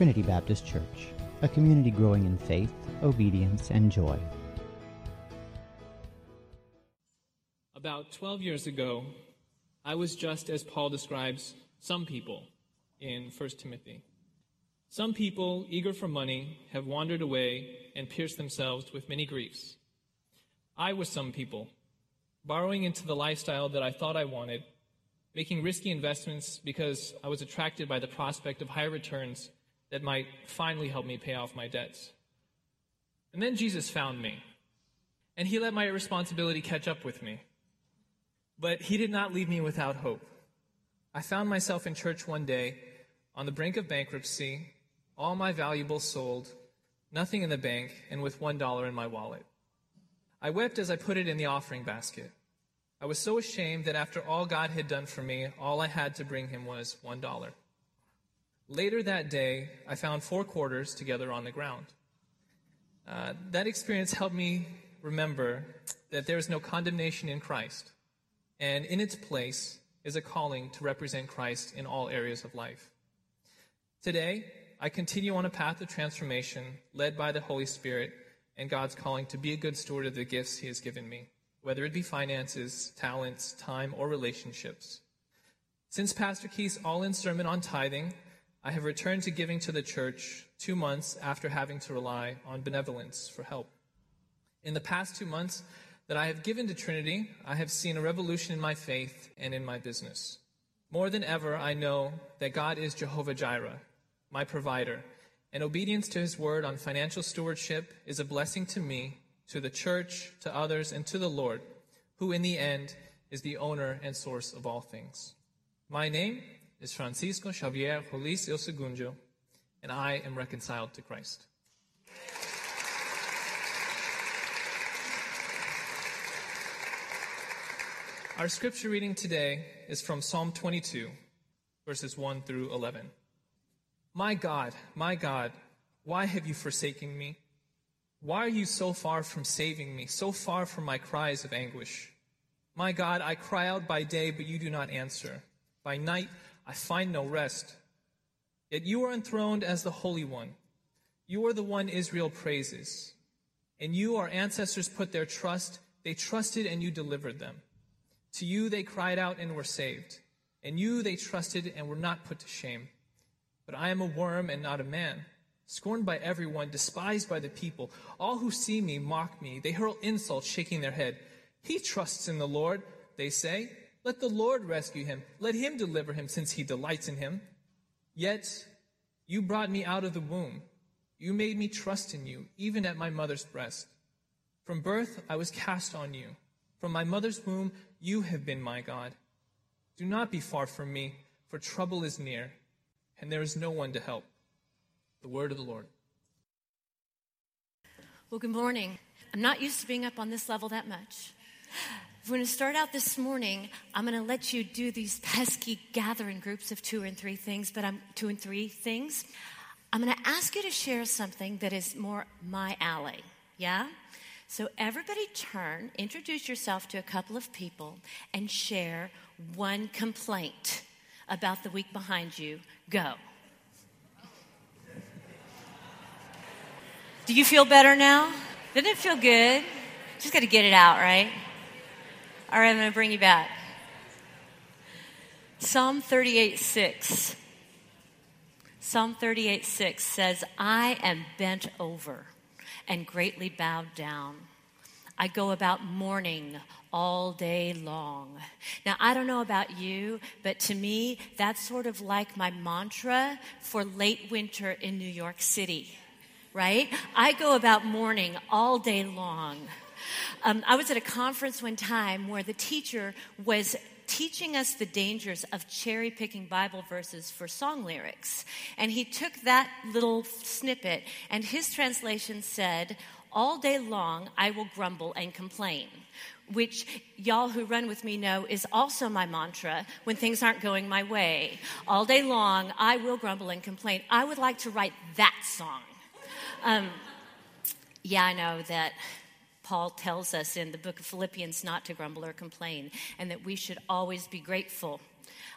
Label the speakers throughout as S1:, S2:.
S1: Trinity Baptist Church, a community growing in faith, obedience, and joy.
S2: About 12 years ago, I was just as Paul describes some people in 1 Timothy. Some people, eager for money, have wandered away and pierced themselves with many griefs. I was some people, borrowing into the lifestyle that I thought I wanted, making risky investments because I was attracted by the prospect of higher returns that might finally help me pay off my debts. And then Jesus found me, and he let my responsibility catch up with me. But he did not leave me without hope. I found myself in church one day on the brink of bankruptcy, all my valuables sold, nothing in the bank, and with one dollar in my wallet. I wept as I put it in the offering basket. I was so ashamed that after all God had done for me, all I had to bring him was one dollar. Later that day, I found four quarters together on the ground. Uh, that experience helped me remember that there is no condemnation in Christ, and in its place is a calling to represent Christ in all areas of life. Today, I continue on a path of transformation led by the Holy Spirit and God's calling to be a good steward of the gifts He has given me, whether it be finances, talents, time, or relationships. Since Pastor Keith's all in sermon on tithing, I have returned to giving to the church two months after having to rely on benevolence for help. In the past two months that I have given to Trinity, I have seen a revolution in my faith and in my business. More than ever, I know that God is Jehovah Jireh, my provider, and obedience to his word on financial stewardship is a blessing to me, to the church, to others, and to the Lord, who in the end is the owner and source of all things. My name is Francisco Xavier Jolis Il and I am reconciled to Christ. Our scripture reading today is from Psalm 22, verses 1 through 11. My God, my God, why have you forsaken me? Why are you so far from saving me, so far from my cries of anguish? My God, I cry out by day, but you do not answer. By night, I find no rest. Yet you are enthroned as the Holy One. You are the one Israel praises. And you, our ancestors, put their trust. They trusted and you delivered them. To you they cried out and were saved. And you they trusted and were not put to shame. But I am a worm and not a man, scorned by everyone, despised by the people. All who see me mock me. They hurl insults, shaking their head. He trusts in the Lord, they say. Let the Lord rescue him. Let him deliver him, since he delights in him. Yet you brought me out of the womb. You made me trust in you, even at my mother's breast. From birth I was cast on you. From my mother's womb you have been my God. Do not be far from me, for trouble is near and there is no one to help. The word of the Lord.
S3: Well, good morning. I'm not used to being up on this level that much. We're going to start out this morning. I'm going to let you do these pesky gathering groups of two and three things, but I'm two and three things. I'm going to ask you to share something that is more my alley. Yeah? So everybody turn, introduce yourself to a couple of people, and share one complaint about the week behind you. Go. Do you feel better now? Didn't it feel good? Just got to get it out, right? All right, I'm going to bring you back. Psalm 38 6. Psalm 38 6 says, I am bent over and greatly bowed down. I go about mourning all day long. Now, I don't know about you, but to me, that's sort of like my mantra for late winter in New York City, right? I go about mourning all day long. Um, I was at a conference one time where the teacher was teaching us the dangers of cherry picking Bible verses for song lyrics. And he took that little snippet, and his translation said, All day long I will grumble and complain which y'all who run with me know is also my mantra when things aren't going my way. All day long, I will grumble and complain. I would like to write that song. Um, yeah, I know that Paul tells us in the book of Philippians not to grumble or complain, and that we should always be grateful.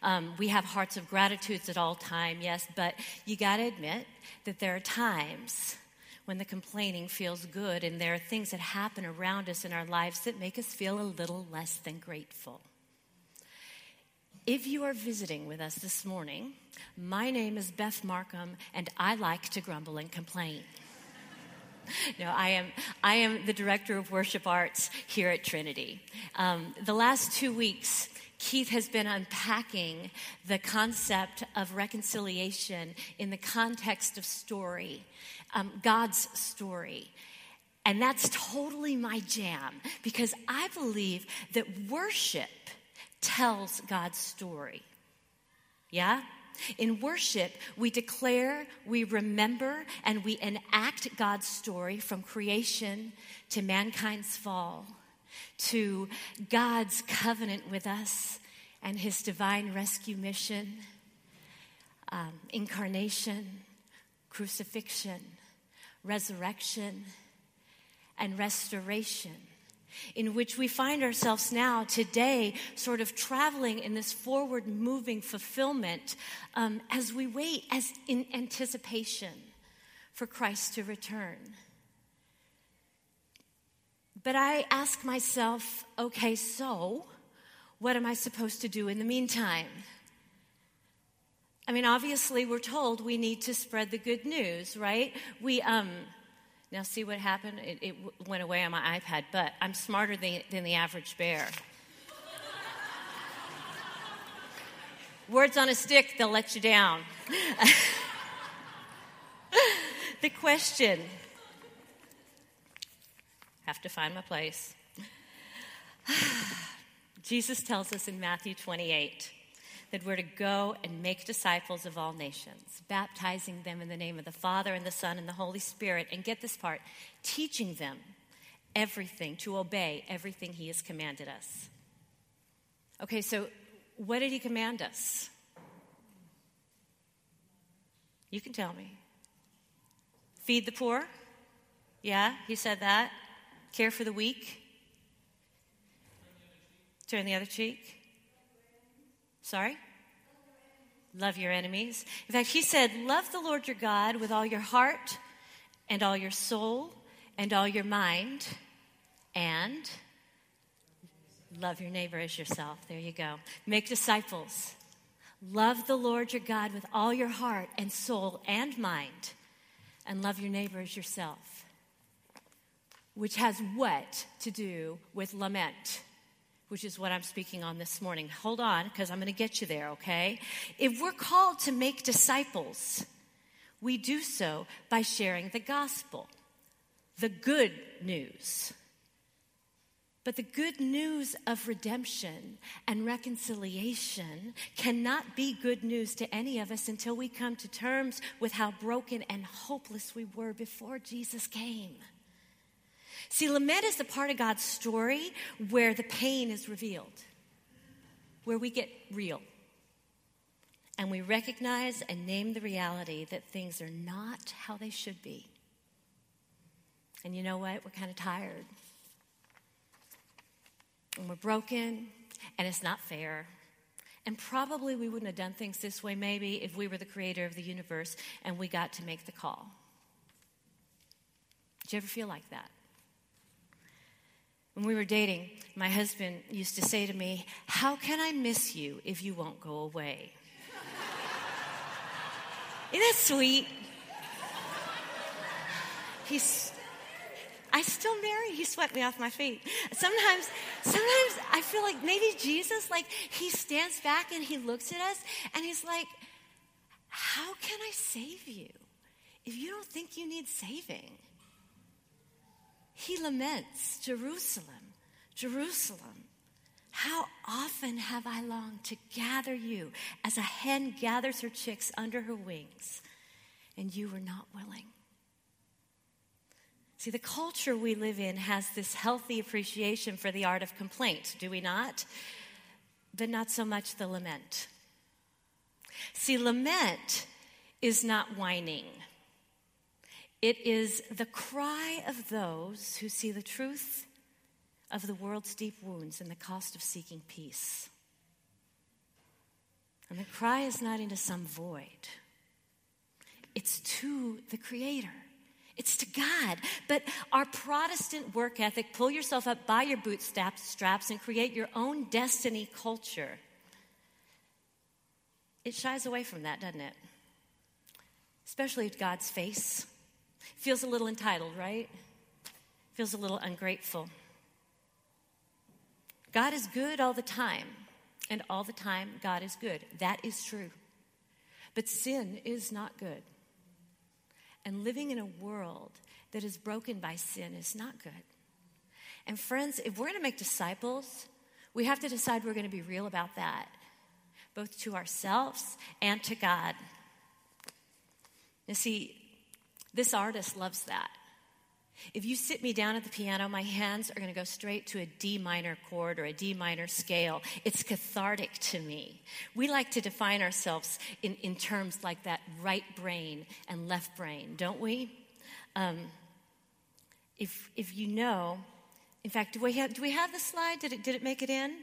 S3: Um, we have hearts of gratitudes at all time, yes, but you got to admit that there are times when the complaining feels good and there are things that happen around us in our lives that make us feel a little less than grateful. If you are visiting with us this morning, my name is Beth Markham and I like to grumble and complain. no, I am, I am the director of worship arts here at Trinity. Um, the last two weeks, Keith has been unpacking the concept of reconciliation in the context of story, um, God's story. And that's totally my jam because I believe that worship tells God's story. Yeah? In worship, we declare, we remember, and we enact God's story from creation to mankind's fall, to God's covenant with us and his divine rescue mission, um, incarnation, crucifixion, resurrection, and restoration in which we find ourselves now today sort of traveling in this forward moving fulfillment um, as we wait as in anticipation for christ to return. But i ask myself okay so what am i supposed to do in the meantime? I mean obviously we're told we need to spread the good news right? We um now, see what happened? It, it went away on my iPad, but I'm smarter than, than the average bear. Words on a stick, they'll let you down. the question have to find my place. Jesus tells us in Matthew 28 that we're to go and make disciples of all nations, baptizing them in the name of the Father and the Son and the Holy Spirit. And get this part teaching them everything, to obey everything He has commanded us. Okay, so what did He command us? You can tell me. Feed the poor? Yeah, He said that. Care for the weak? Turn the other cheek? Sorry? Love your enemies. In fact, he said, Love the Lord your God with all your heart and all your soul and all your mind, and love your neighbor as yourself. There you go. Make disciples. Love the Lord your God with all your heart and soul and mind, and love your neighbor as yourself. Which has what to do with lament? Which is what I'm speaking on this morning. Hold on, because I'm going to get you there, okay? If we're called to make disciples, we do so by sharing the gospel, the good news. But the good news of redemption and reconciliation cannot be good news to any of us until we come to terms with how broken and hopeless we were before Jesus came. See, lament is the part of God's story where the pain is revealed, where we get real. And we recognize and name the reality that things are not how they should be. And you know what? We're kind of tired. And we're broken, and it's not fair. And probably we wouldn't have done things this way, maybe, if we were the creator of the universe and we got to make the call. Did you ever feel like that? When we were dating, my husband used to say to me, How can I miss you if you won't go away? Isn't that sweet? He's, I still marry. He swept me off my feet. Sometimes, sometimes I feel like maybe Jesus, like, he stands back and he looks at us and he's like, How can I save you if you don't think you need saving? He laments Jerusalem, Jerusalem. How often have I longed to gather you as a hen gathers her chicks under her wings, and you were not willing. See, the culture we live in has this healthy appreciation for the art of complaint, do we not? But not so much the lament. See, lament is not whining. It is the cry of those who see the truth of the world's deep wounds and the cost of seeking peace. And the cry is not into some void, it's to the Creator. It's to God. But our Protestant work ethic, pull yourself up by your bootstraps and create your own destiny culture. It shies away from that, doesn't it? Especially God's face. Feels a little entitled, right? Feels a little ungrateful. God is good all the time, and all the time, God is good. That is true. But sin is not good. And living in a world that is broken by sin is not good. And friends, if we're going to make disciples, we have to decide we're going to be real about that, both to ourselves and to God. You see, this artist loves that. If you sit me down at the piano, my hands are going to go straight to a D minor chord or a D minor scale. It's cathartic to me. We like to define ourselves in, in terms like that right brain and left brain, don't we? Um, if, if you know, in fact, do we have, do we have the slide? Did it, did it make it in?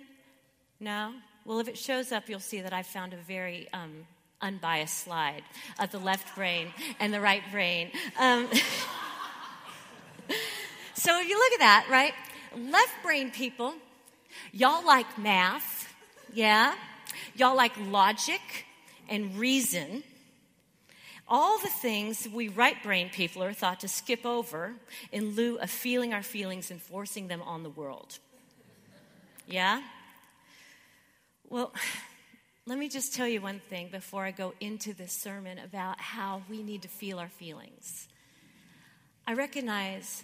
S3: No? Well, if it shows up, you'll see that I found a very um, unbiased slide of the left brain and the right brain. Um, So if you look at that, right? Left brain people, y'all like math, yeah? Y'all like logic and reason. All the things we right brain people are thought to skip over in lieu of feeling our feelings and forcing them on the world. Yeah? Well, let me just tell you one thing before I go into this sermon about how we need to feel our feelings. I recognize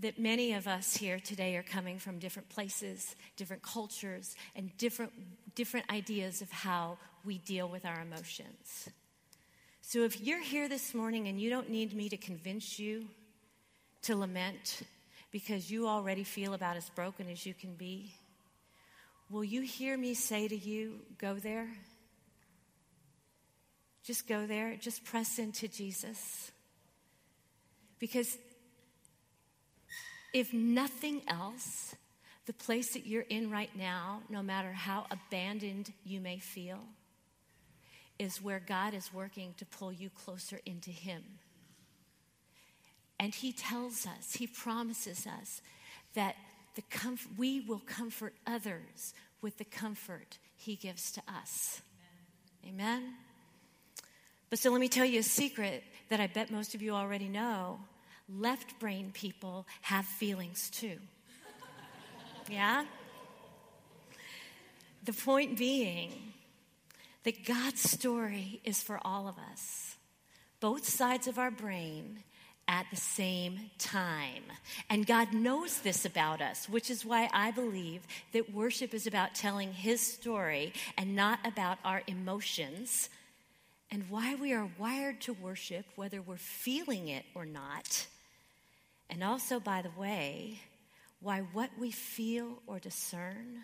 S3: that many of us here today are coming from different places, different cultures, and different, different ideas of how we deal with our emotions. So if you're here this morning and you don't need me to convince you to lament because you already feel about as broken as you can be, will you hear me say to you, go there? Just go there. Just press into Jesus. Because if nothing else, the place that you're in right now, no matter how abandoned you may feel, is where God is working to pull you closer into Him. And He tells us, He promises us that the comf- we will comfort others with the comfort He gives to us. Amen. Amen? But so let me tell you a secret that I bet most of you already know left brain people have feelings too. Yeah? The point being that God's story is for all of us, both sides of our brain at the same time. And God knows this about us, which is why I believe that worship is about telling His story and not about our emotions, and why we are wired to worship, whether we're feeling it or not and also, by the way, why what we feel or discern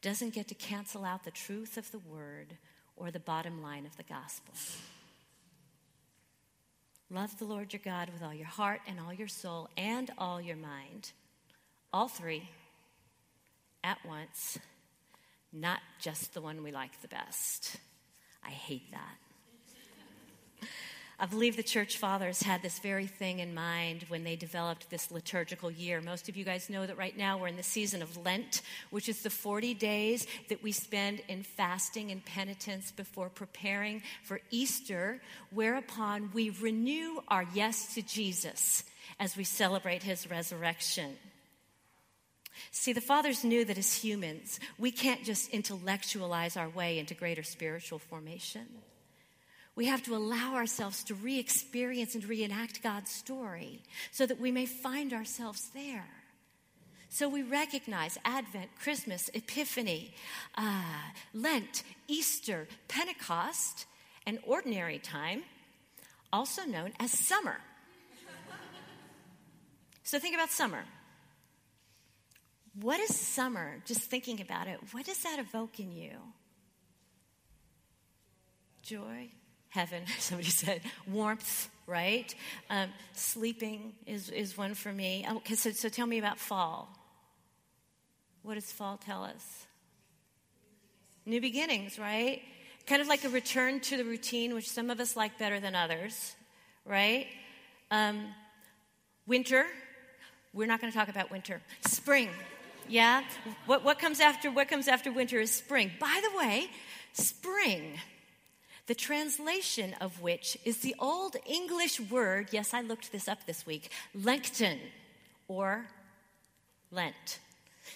S3: doesn't get to cancel out the truth of the word or the bottom line of the gospel. Love the Lord your God with all your heart and all your soul and all your mind. All three at once, not just the one we like the best. I hate that. I believe the church fathers had this very thing in mind when they developed this liturgical year. Most of you guys know that right now we're in the season of Lent, which is the 40 days that we spend in fasting and penitence before preparing for Easter, whereupon we renew our yes to Jesus as we celebrate his resurrection. See, the fathers knew that as humans, we can't just intellectualize our way into greater spiritual formation. We have to allow ourselves to re experience and reenact God's story so that we may find ourselves there. So we recognize Advent, Christmas, Epiphany, uh, Lent, Easter, Pentecost, and ordinary time, also known as summer. so think about summer. What is summer? Just thinking about it, what does that evoke in you? Joy, heaven, somebody said, warmth, right? Um, sleeping is, is one for me. Okay, so, so tell me about fall. What does fall tell us? New beginnings, right? kind of like a return to the routine, which some of us like better than others, right? Um, winter, we're not going to talk about winter. Spring, yeah? What, what, comes after, what comes after winter is spring. By the way, spring, the translation of which is the old English word, yes, I looked this up this week, Lenten or Lent.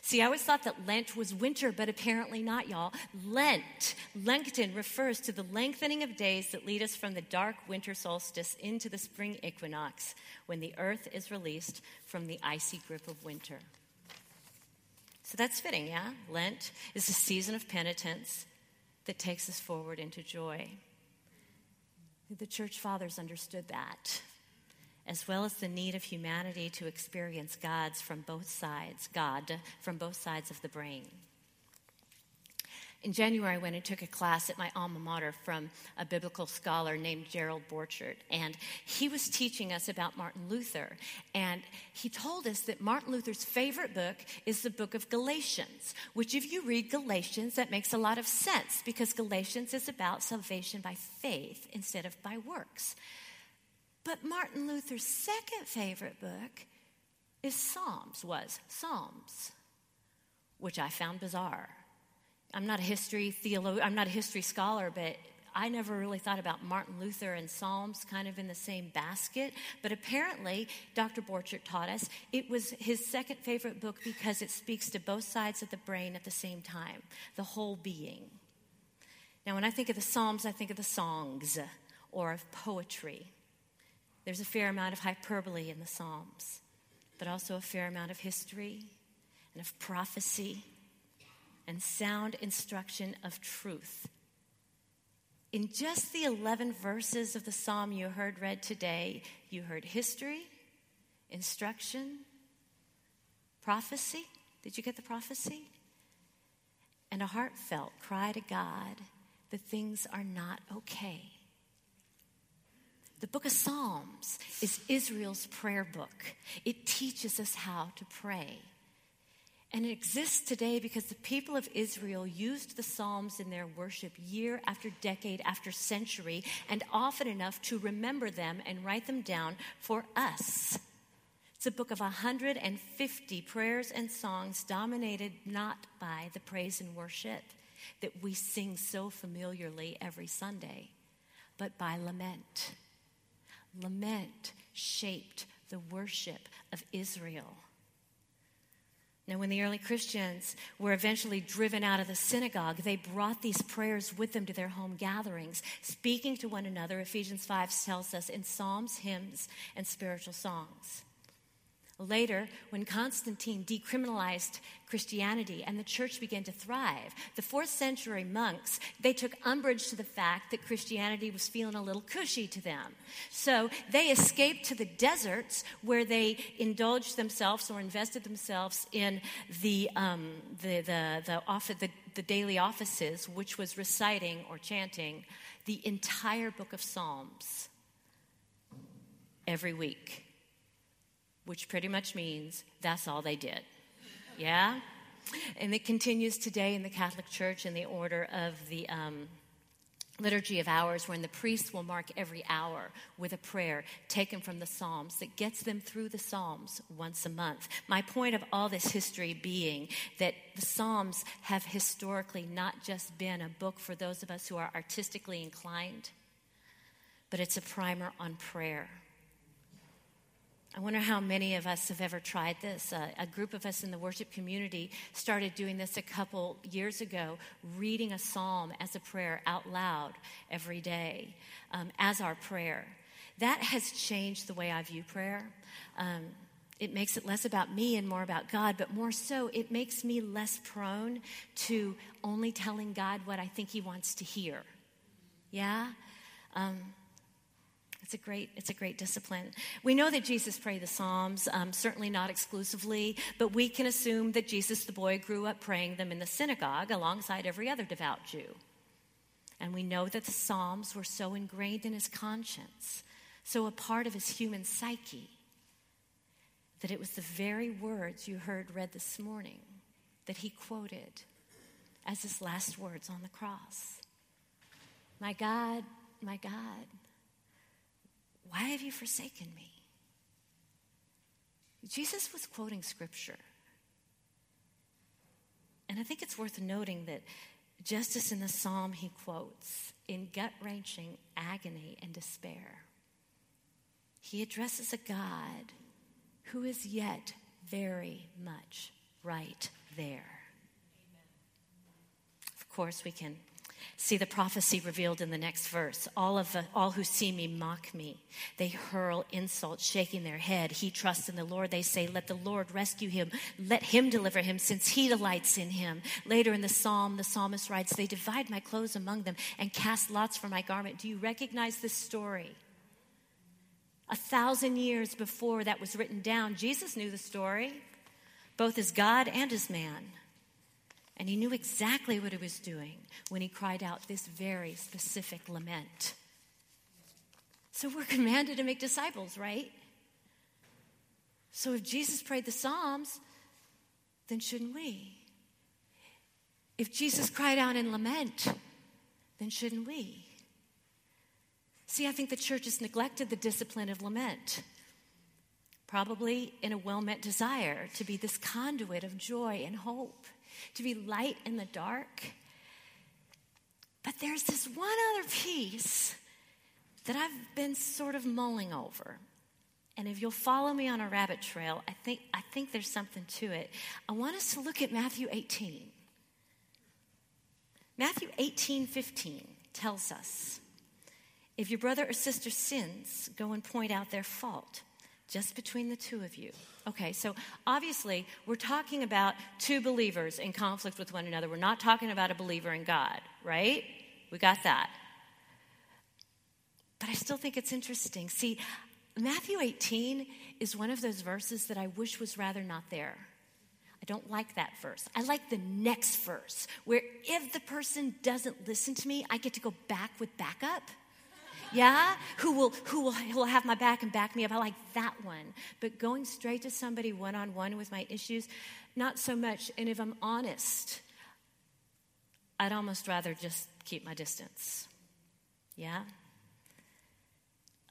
S3: See, I always thought that Lent was winter, but apparently not, y'all. Lent, Lenten, refers to the lengthening of days that lead us from the dark winter solstice into the spring equinox, when the earth is released from the icy grip of winter. So that's fitting, yeah? Lent is a season of penitence that takes us forward into joy. The church fathers understood that as well as the need of humanity to experience God's from both sides, God from both sides of the brain. In January, I went and took a class at my alma mater from a biblical scholar named Gerald Borchert, and he was teaching us about Martin Luther. And he told us that Martin Luther's favorite book is the book of Galatians, which, if you read Galatians, that makes a lot of sense because Galatians is about salvation by faith instead of by works. But Martin Luther's second favorite book is Psalms, was Psalms, which I found bizarre. I'm not a history theologian, I'm not a history scholar, but I never really thought about Martin Luther and Psalms kind of in the same basket. But apparently, Dr. Borchert taught us it was his second favorite book because it speaks to both sides of the brain at the same time, the whole being. Now, when I think of the Psalms, I think of the songs or of poetry. There's a fair amount of hyperbole in the Psalms, but also a fair amount of history and of prophecy and sound instruction of truth. In just the 11 verses of the psalm you heard read today, you heard history, instruction, prophecy. Did you get the prophecy? And a heartfelt cry to God that things are not okay. The book of Psalms is Israel's prayer book. It teaches us how to pray. And it exists today because the people of Israel used the Psalms in their worship year after decade after century, and often enough to remember them and write them down for us. It's a book of 150 prayers and songs dominated not by the praise and worship that we sing so familiarly every Sunday, but by lament Lament shaped the worship of Israel. Now, when the early Christians were eventually driven out of the synagogue, they brought these prayers with them to their home gatherings, speaking to one another, Ephesians 5 tells us, in psalms, hymns, and spiritual songs. Later, when Constantine decriminalized Christianity and the church began to thrive, the fourth century monks, they took umbrage to the fact that Christianity was feeling a little cushy to them. So they escaped to the deserts where they indulged themselves or invested themselves in the, um, the, the, the, office, the, the daily offices, which was reciting or chanting the entire book of Psalms every week which pretty much means that's all they did. Yeah? And it continues today in the Catholic Church in the order of the um, liturgy of hours, when the priest will mark every hour with a prayer taken from the Psalms that gets them through the Psalms once a month. My point of all this history being that the Psalms have historically not just been a book for those of us who are artistically inclined, but it's a primer on prayer. I wonder how many of us have ever tried this. Uh, a group of us in the worship community started doing this a couple years ago, reading a psalm as a prayer out loud every day um, as our prayer. That has changed the way I view prayer. Um, it makes it less about me and more about God, but more so, it makes me less prone to only telling God what I think He wants to hear. Yeah? Um, it's a great, it's a great discipline. We know that Jesus prayed the Psalms, um, certainly not exclusively, but we can assume that Jesus the boy grew up praying them in the synagogue alongside every other devout Jew. And we know that the Psalms were so ingrained in his conscience, so a part of his human psyche, that it was the very words you heard read this morning that he quoted as his last words on the cross. My God, my God, why have you forsaken me? Jesus was quoting scripture. And I think it's worth noting that just as in the psalm he quotes, in gut wrenching agony and despair, he addresses a God who is yet very much right there. Of course, we can See the prophecy revealed in the next verse. All of the, all who see me mock me. They hurl insults, shaking their head. He trusts in the Lord. They say, "Let the Lord rescue him. Let him deliver him, since he delights in him." Later in the psalm, the psalmist writes, "They divide my clothes among them and cast lots for my garment." Do you recognize this story? A thousand years before that was written down, Jesus knew the story, both as God and as man. And he knew exactly what he was doing when he cried out this very specific lament. So we're commanded to make disciples, right? So if Jesus prayed the Psalms, then shouldn't we? If Jesus cried out in lament, then shouldn't we? See, I think the church has neglected the discipline of lament, probably in a well meant desire to be this conduit of joy and hope to be light in the dark. But there's this one other piece that I've been sort of mulling over. And if you'll follow me on a rabbit trail, I think, I think there's something to it. I want us to look at Matthew 18. Matthew 18 15 tells us if your brother or sister sins, go and point out their fault just between the two of you. Okay, so obviously we're talking about two believers in conflict with one another. We're not talking about a believer in God, right? We got that. But I still think it's interesting. See, Matthew 18 is one of those verses that I wish was rather not there. I don't like that verse. I like the next verse, where if the person doesn't listen to me, I get to go back with backup. Yeah? Who will who will, who will have my back and back me up? I like that one. But going straight to somebody one on one with my issues, not so much. And if I'm honest, I'd almost rather just keep my distance. Yeah?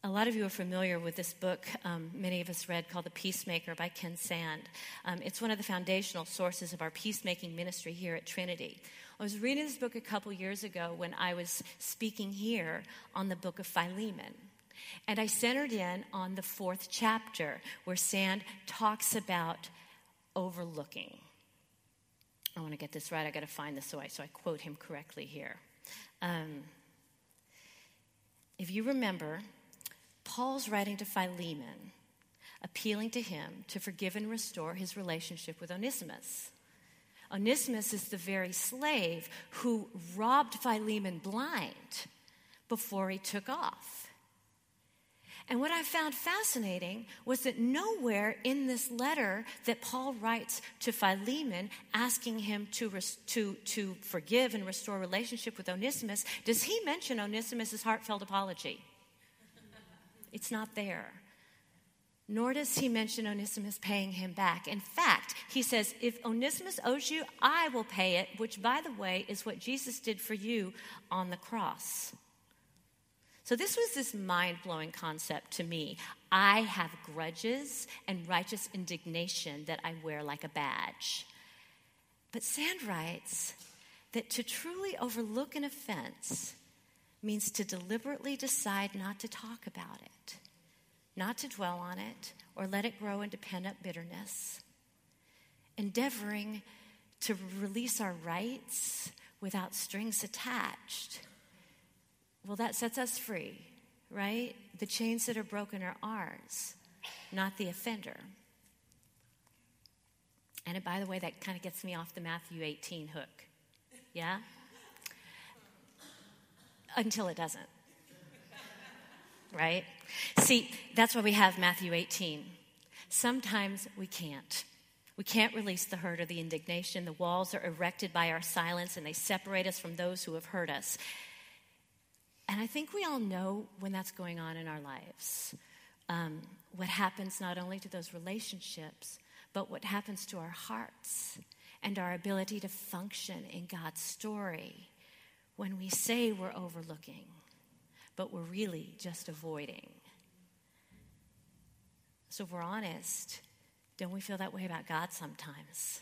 S3: A lot of you are familiar with this book, um, many of us read, called The Peacemaker by Ken Sande. Um, it's one of the foundational sources of our peacemaking ministry here at Trinity. I was reading this book a couple years ago when I was speaking here on the book of Philemon. And I centered in on the fourth chapter where Sande talks about overlooking. I want to get this right. I got to find this so I, so I quote him correctly here. Um, if you remember, Paul's writing to Philemon, appealing to him to forgive and restore his relationship with Onesimus. Onesimus is the very slave who robbed Philemon blind before he took off. And what I found fascinating was that nowhere in this letter that Paul writes to Philemon asking him to, res- to, to forgive and restore relationship with Onesimus does he mention Onesimus' heartfelt apology. It's not there nor does he mention Onesimus paying him back. In fact, he says, If Onesimus owes you, I will pay it, which, by the way, is what Jesus did for you on the cross. So, this was this mind blowing concept to me. I have grudges and righteous indignation that I wear like a badge. But Sande writes that to truly overlook an offense means to deliberately decide not to talk about it not to dwell on it or let it grow into pent up bitterness, endeavoring to release our rights without strings attached. Well, that sets us free, right? The chains that are broken are ours, not the offender. And by the way, that kind of gets me off the Matthew 18 hook. Yeah? Until it doesn't right? See, that's why we have Matthew 18. Sometimes we can't. We can't release the hurt or the indignation. The walls are erected by our silence and they separate us from those who have hurt us. And I think we all know when that's going on in our lives. Um, what happens not only to those relationships, but what happens to our hearts and our ability to function in God's story when we say we're overlooking, but we're really just avoiding. So, if we're honest, don't we feel that way about God sometimes?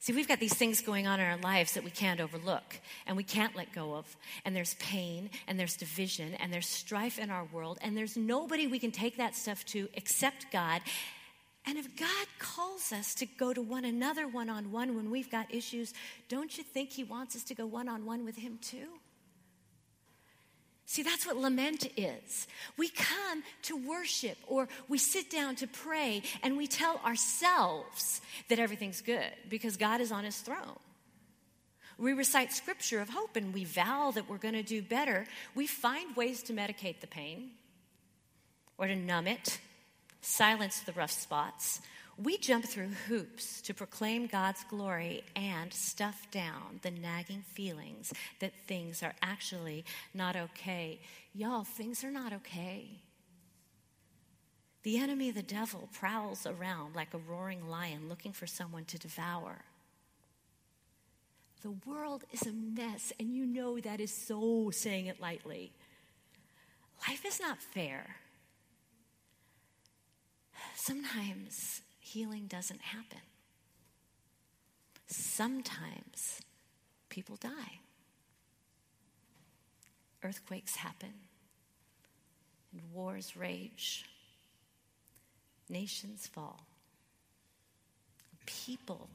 S3: See, we've got these things going on in our lives that we can't overlook and we can't let go of. And there's pain and there's division and there's strife in our world. And there's nobody we can take that stuff to except God. And if God calls us to go to one another one on one when we've got issues, don't you think He wants us to go one on one with Him too? See, that's what lament is. We come to worship or we sit down to pray and we tell ourselves that everything's good because God is on his throne. We recite scripture of hope and we vow that we're going to do better. We find ways to medicate the pain or to numb it, silence the rough spots, we jump through hoops to proclaim God's glory and stuff down the nagging feelings that things are actually not okay. Y'all, things are not okay. The enemy, the devil, prowls around like a roaring lion looking for someone to devour. The world is a mess, and you know that is so saying it lightly. Life is not fair. Sometimes healing doesn't happen. Sometimes people die. Earthquakes happen, and wars rage. Nations fall. People,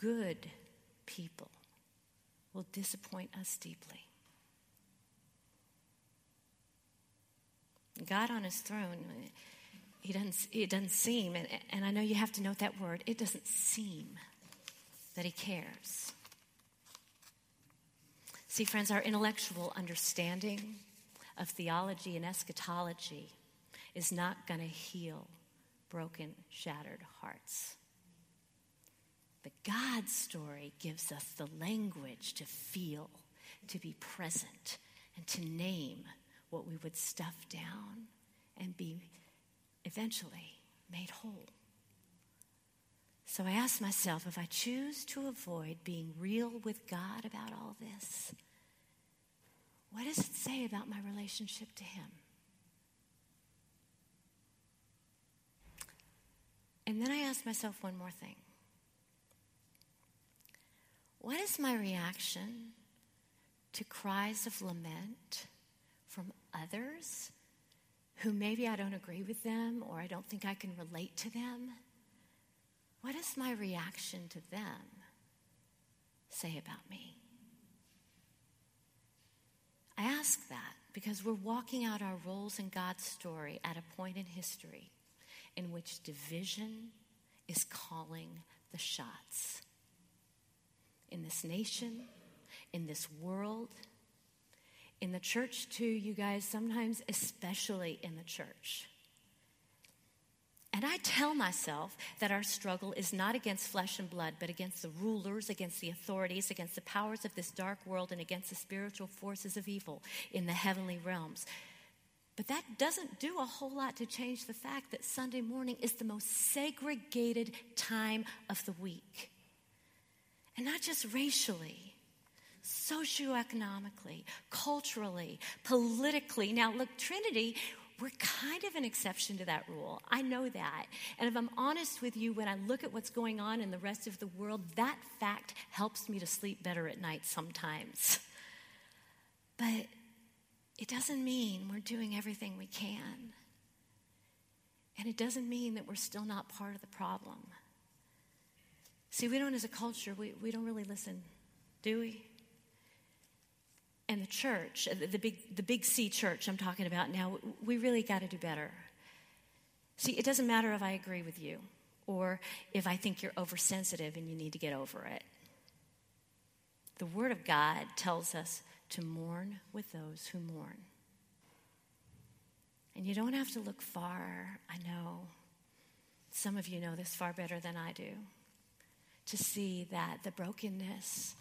S3: good people, will disappoint us deeply. God on his throne he doesn't, it doesn't seem, and, and I know you have to note that word, it doesn't seem that he cares. See, friends, our intellectual understanding of theology and eschatology is not going to heal broken, shattered hearts. But God's story gives us the language to feel, to be present, and to name what we would stuff down and be eventually made whole. So I ask myself if I choose to avoid being real with God about all this, what does it say about my relationship to Him? And then I ask myself one more thing What is my reaction to cries of lament from others who maybe I don't agree with them or I don't think I can relate to them, what does my reaction to them say about me? I ask that because we're walking out our roles in God's story at a point in history in which division is calling the shots. In this nation, in this world, in the church, too, you guys, sometimes, especially in the church. And I tell myself that our struggle is not against flesh and blood, but against the rulers, against the authorities, against the powers of this dark world, and against the spiritual forces of evil in the heavenly realms. But that doesn't do a whole lot to change the fact that Sunday morning is the most segregated time of the week. And not just racially, socioeconomically, culturally, politically. Now, look, Trinity, we're kind of an exception to that rule. I know that. And if I'm honest with you, when I look at what's going on in the rest of the world, that fact helps me to sleep better at night sometimes. But it doesn't mean we're doing everything we can. And it doesn't mean that we're still not part of the problem. See, we don't, as a culture, we, we don't really listen, do we? And the church, the big, the big C church I'm talking about now, we really got to do better. See, it doesn't matter if I agree with you or if I think you're oversensitive and you need to get over it. The Word of God tells us to mourn with those who mourn. And you don't have to look far, I know. Some of you know this far better than I do. To see that the brokenness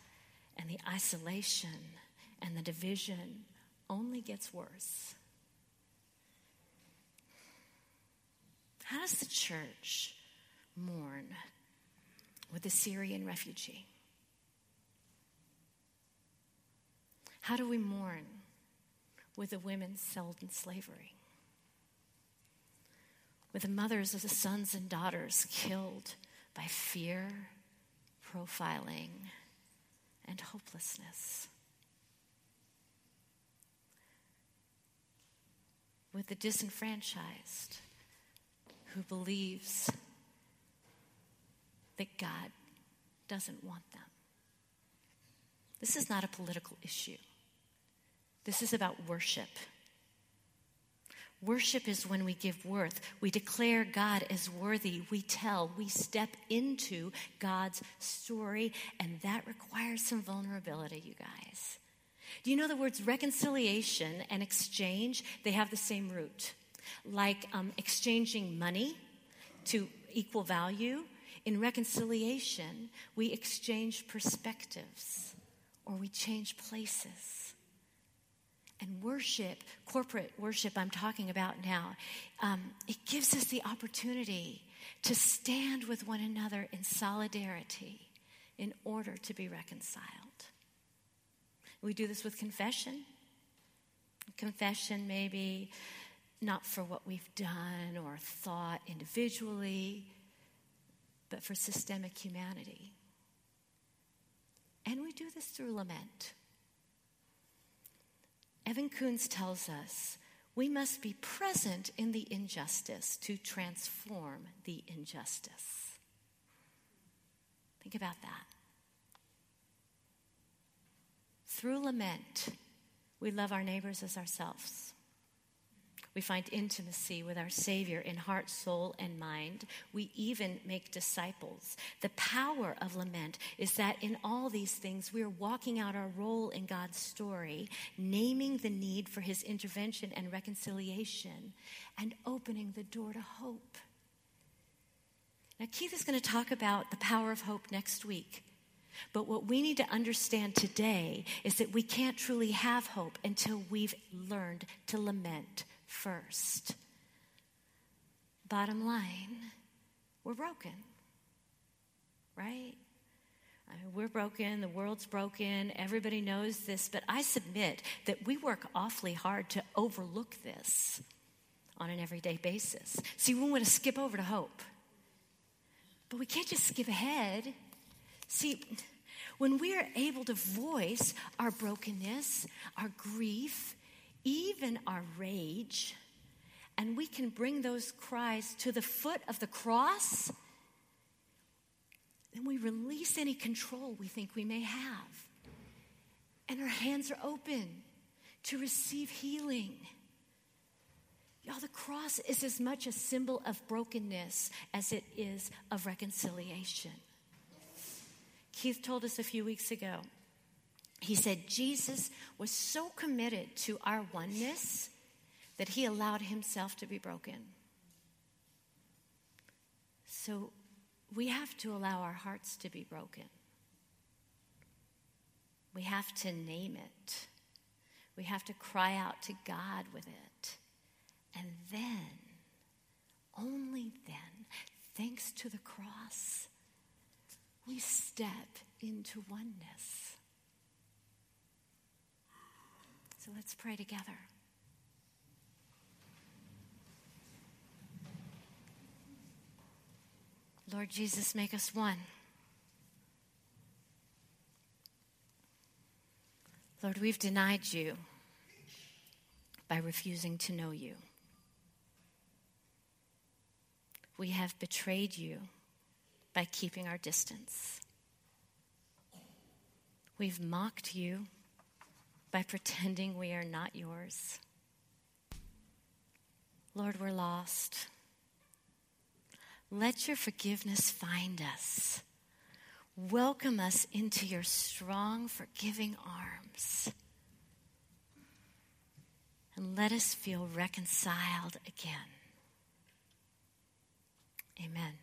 S3: and the isolation and the division only gets worse. How does the church mourn with the Syrian refugee? How do we mourn with the women sold in slavery? With the mothers of the sons and daughters killed by fear, profiling, and hopelessness? With the disenfranchised who believes that God doesn't want them. This is not a political issue. This is about worship. Worship is when we give worth. We declare God as worthy. We tell, we step into God's story, and that requires some vulnerability, you guys. Do you know the words reconciliation and exchange? They have the same root. Like um, exchanging money to equal value, in reconciliation, we exchange perspectives or we change places. And worship, corporate worship, I'm talking about now, um, it gives us the opportunity to stand with one another in solidarity in order to be reconciled. We do this with confession. Confession, maybe not for what we've done or thought individually, but for systemic humanity. And we do this through lament. Evan Koontz tells us we must be present in the injustice to transform the injustice. Think about that. Through lament, we love our neighbors as ourselves. We find intimacy with our Savior in heart, soul, and mind. We even make disciples. The power of lament is that in all these things, we are walking out our role in God's story, naming the need for His intervention and reconciliation, and opening the door to hope. Now, Keith is going to talk about the power of hope next week. But what we need to understand today is that we can't truly have hope until we've learned to lament first. Bottom line, we're broken, right? I mean, we're broken, the world's broken, everybody knows this, but I submit that we work awfully hard to overlook this on an everyday basis. See, we want to skip over to hope, but we can't just skip ahead. See, when we are able to voice our brokenness, our grief, even our rage, and we can bring those cries to the foot of the cross, then we release any control we think we may have. And our hands are open to receive healing. Y'all, the cross is as much a symbol of brokenness as it is of reconciliation. Keith told us a few weeks ago he said Jesus was so committed to our oneness that he allowed himself to be broken. So we have to allow our hearts to be broken. We have to name it. We have to cry out to God with it. And then, only then, thanks to the cross, we step into oneness. So let's pray together. Lord Jesus, make us one. Lord, we've denied you by refusing to know you. We have betrayed you by keeping our distance. We've mocked you by pretending we are not yours. Lord, we're lost. Let your forgiveness find us. Welcome us into your strong, forgiving arms. And let us feel reconciled again. Amen.